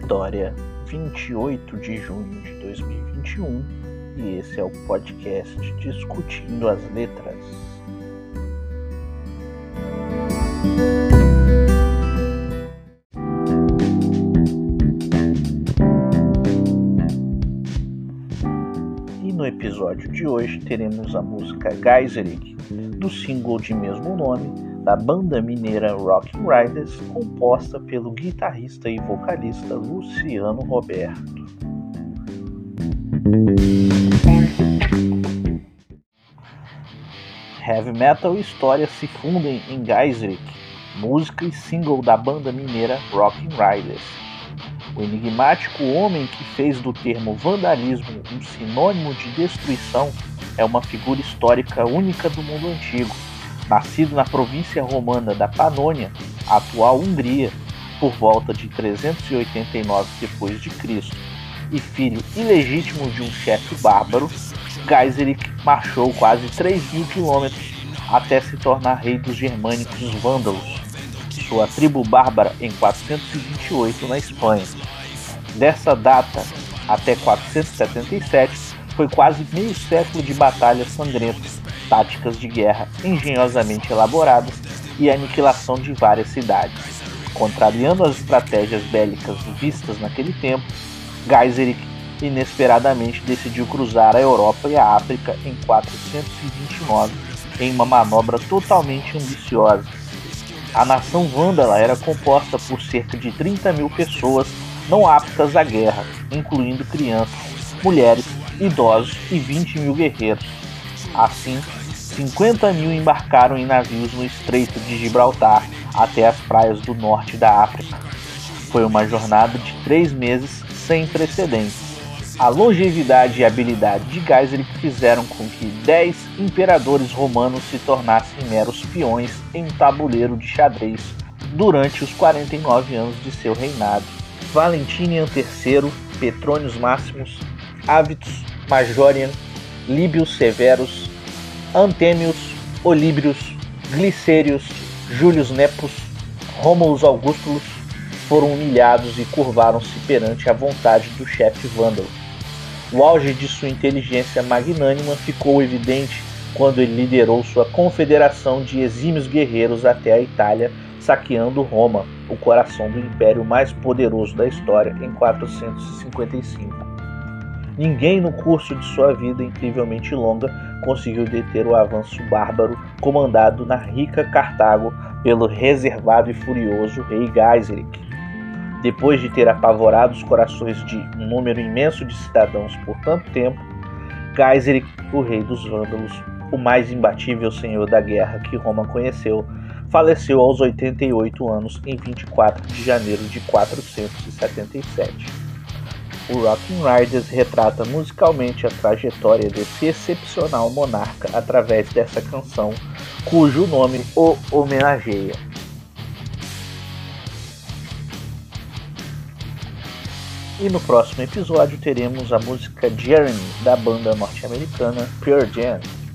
Vitória, 28 de junho de 2021, e esse é o podcast Discutindo as Letras. E no episódio de hoje teremos a música Geyserig, do single de mesmo nome, da banda mineira Rocking Riders, composta pelo guitarrista e vocalista Luciano Roberto. Heavy metal e história se fundem em Geiseric, música e single da banda mineira Rocking Riders. O enigmático homem que fez do termo vandalismo um sinônimo de destruição é uma figura histórica única do mundo antigo nascido na província romana da Panônia, atual Hungria, por volta de 389 d.C., e filho ilegítimo de um chefe bárbaro, Geiseric marchou quase 3 mil quilômetros até se tornar rei dos germânicos vândalos, sua tribo bárbara em 428 na Espanha. Dessa data até 477 foi quase meio século de batalhas sangrentas táticas de guerra engenhosamente elaboradas e a aniquilação de várias cidades. Contrariando as estratégias bélicas vistas naquele tempo, Geiseric inesperadamente decidiu cruzar a Europa e a África em 429 em uma manobra totalmente ambiciosa. A nação vândala era composta por cerca de 30 mil pessoas não aptas à guerra, incluindo crianças, mulheres, idosos e 20 mil guerreiros. Assim, 50 mil embarcaram em navios no Estreito de Gibraltar até as praias do norte da África. Foi uma jornada de três meses sem precedentes. A longevidade e habilidade de Geiseric fizeram com que dez imperadores romanos se tornassem meros peões em um tabuleiro de xadrez durante os 49 anos de seu reinado. Valentinian III, Petrônios Máximos, Avitus Majorian, Líbios Severus, Antêmios, Olíbrios, Glicérios, Júlios Nepos, Rômulus Augustulus foram humilhados e curvaram-se perante a vontade do chefe vândalo. O auge de sua inteligência magnânima ficou evidente quando ele liderou sua confederação de exímios guerreiros até a Itália, saqueando Roma, o coração do império mais poderoso da história, em 455. Ninguém no curso de sua vida incrivelmente longa conseguiu deter o avanço bárbaro comandado na rica Cartago pelo reservado e furioso rei Geiseric. Depois de ter apavorado os corações de um número imenso de cidadãos por tanto tempo, Geiseric, o rei dos vândalos, o mais imbatível senhor da guerra que Roma conheceu, faleceu aos 88 anos em 24 de janeiro de 477 o Rockin' Riders retrata musicalmente a trajetória desse excepcional monarca através dessa canção, cujo nome o homenageia. E no próximo episódio teremos a música Jeremy da banda norte-americana Pure Jam.